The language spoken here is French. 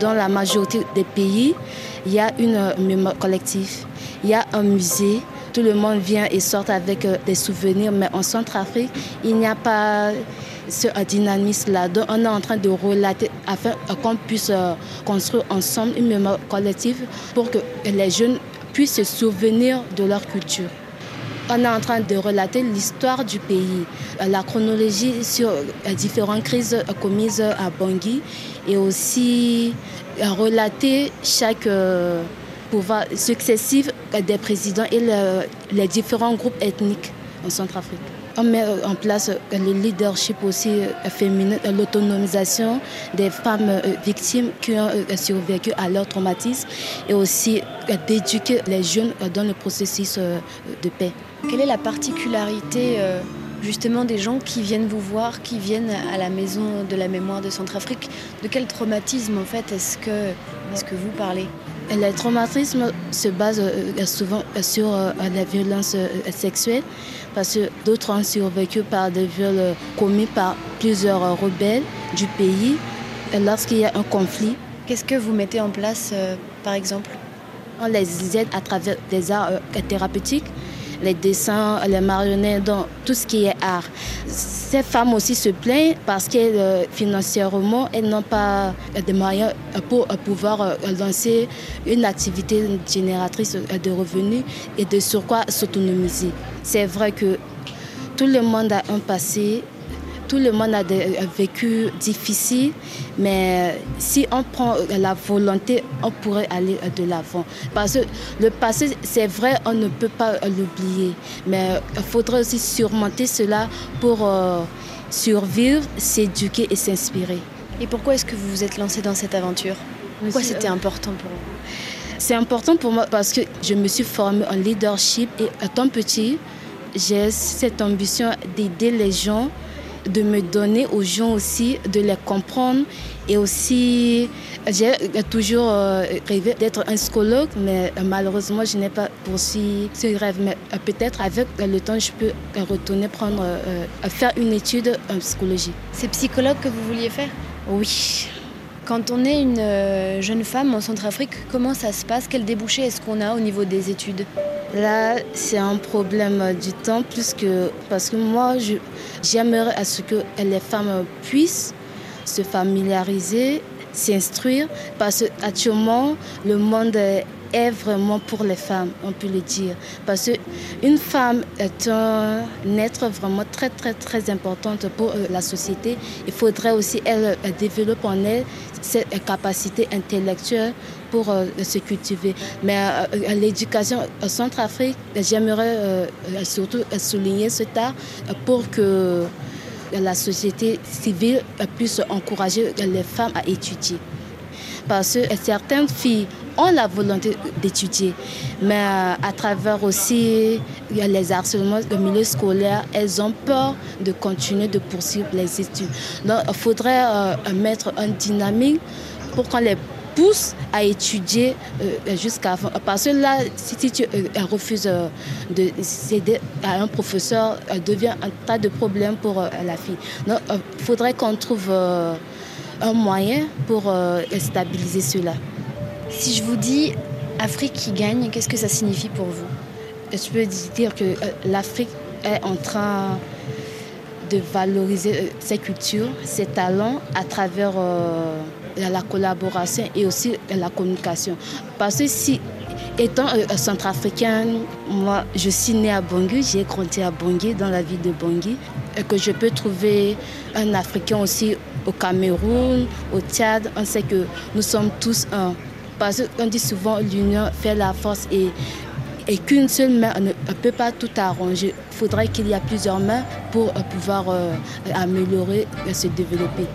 dans la majorité des pays, il y a une mémoire collective, il y a un musée. Tout le monde vient et sort avec des souvenirs, mais en Centrafrique, il n'y a pas ce dynamisme-là. Donc, on est en train de relater afin qu'on puisse construire ensemble une mémoire collective pour que les jeunes puissent se souvenir de leur culture. On est en train de relater l'histoire du pays, la chronologie sur les différentes crises commises à Bangui et aussi relater chaque euh, pouvoir successif des présidents et les différents groupes ethniques en Centrafrique. On met en place le leadership aussi euh, féminin, l'autonomisation des femmes euh, victimes qui ont survécu à leur traumatisme et aussi d'éduquer les jeunes dans le processus de paix. Quelle est la particularité euh, justement des gens qui viennent vous voir, qui viennent à la maison de la mémoire de Centrafrique? De quel traumatisme en fait est-ce que, est que vous parlez? Le traumatisme se base euh, souvent sur euh, la violence sexuelle parce que d'autres ont survécu par des viols commis par plusieurs rebelles du pays lorsqu'il y a un conflit. Qu'est-ce que vous mettez en place par exemple? On les aide à travers des arts thérapeutiques les dessins, les marionnettes, tout ce qui est art. Ces femmes aussi se plaignent parce que euh, financièrement, elles n'ont pas de moyens pour pouvoir euh, lancer une activité génératrice de revenus et de sur quoi s'autonomiser. C'est vrai que tout le monde a un passé tout le monde a des vécu difficile, mais si on prend la volonté, on pourrait aller de l'avant. Parce que le passé, c'est vrai, on ne peut pas l'oublier, mais il faudrait aussi surmonter cela pour euh, survivre, s'éduquer et s'inspirer. Et pourquoi est-ce que vous vous êtes lancé dans cette aventure? Pourquoi c'était important pour vous? C'est important pour moi parce que je me suis formée en leadership et étant petit, j'ai cette ambition d'aider les gens de me donner aux gens aussi, de les comprendre. Et aussi, j'ai toujours euh, rêvé d'être un psychologue, mais malheureusement, je n'ai pas poursuivi ce rêve. Mais euh, peut-être avec le temps, je peux retourner prendre, euh, faire une étude en psychologie. C'est psychologue que vous vouliez faire? Oui. Quand on est une jeune femme en Centrafrique, comment ça se passe? Quel débouché est-ce qu'on a au niveau des études? Là, c'est un problème du temps, plus que parce que moi, j'aimerais à ce que les femmes puissent se familiariser, s'instruire, parce qu'actuellement, le monde est vraiment pour les femmes, on peut le dire. Parce qu'une femme est un être vraiment très, très, très importante pour euh, la société. Il faudrait aussi elle développer en elle cette capacité intellectuelle pour euh, se cultiver. Mais euh, l'éducation en Centrafrique, j'aimerais euh, surtout souligner ce tas pour que la société civile puisse encourager les femmes à étudier. Parce que certaines filles ont la volonté d'étudier, mais à travers aussi les harcèlements du milieu scolaire, elles ont peur de continuer de poursuivre les études. Donc il faudrait mettre un dynamique pour qu'on les pousse à étudier euh, jusqu'à Parce que là, si tu euh, refuses euh, de céder à un professeur, devient un tas de problèmes pour la fille. Donc, il faudrait qu'on trouve un moyen pour stabiliser cela. Si je vous dis Afrique qui gagne, qu'est-ce que ça signifie pour vous? Je peux dire que l'Afrique est en train de valoriser ses cultures, ses talents à travers la collaboration et aussi la communication. Parce que si, étant euh, centrafricaine, moi, je suis née à Bangui, j'ai grandi à Bangui, dans la ville de Bangui, et que je peux trouver un Africain aussi au Cameroun, au Tchad, on sait que nous sommes tous un. Parce qu'on dit souvent l'union fait la force et, et qu'une seule main ne peut pas tout arranger. Il faudrait qu'il y ait plusieurs mains pour pouvoir euh, améliorer et se développer.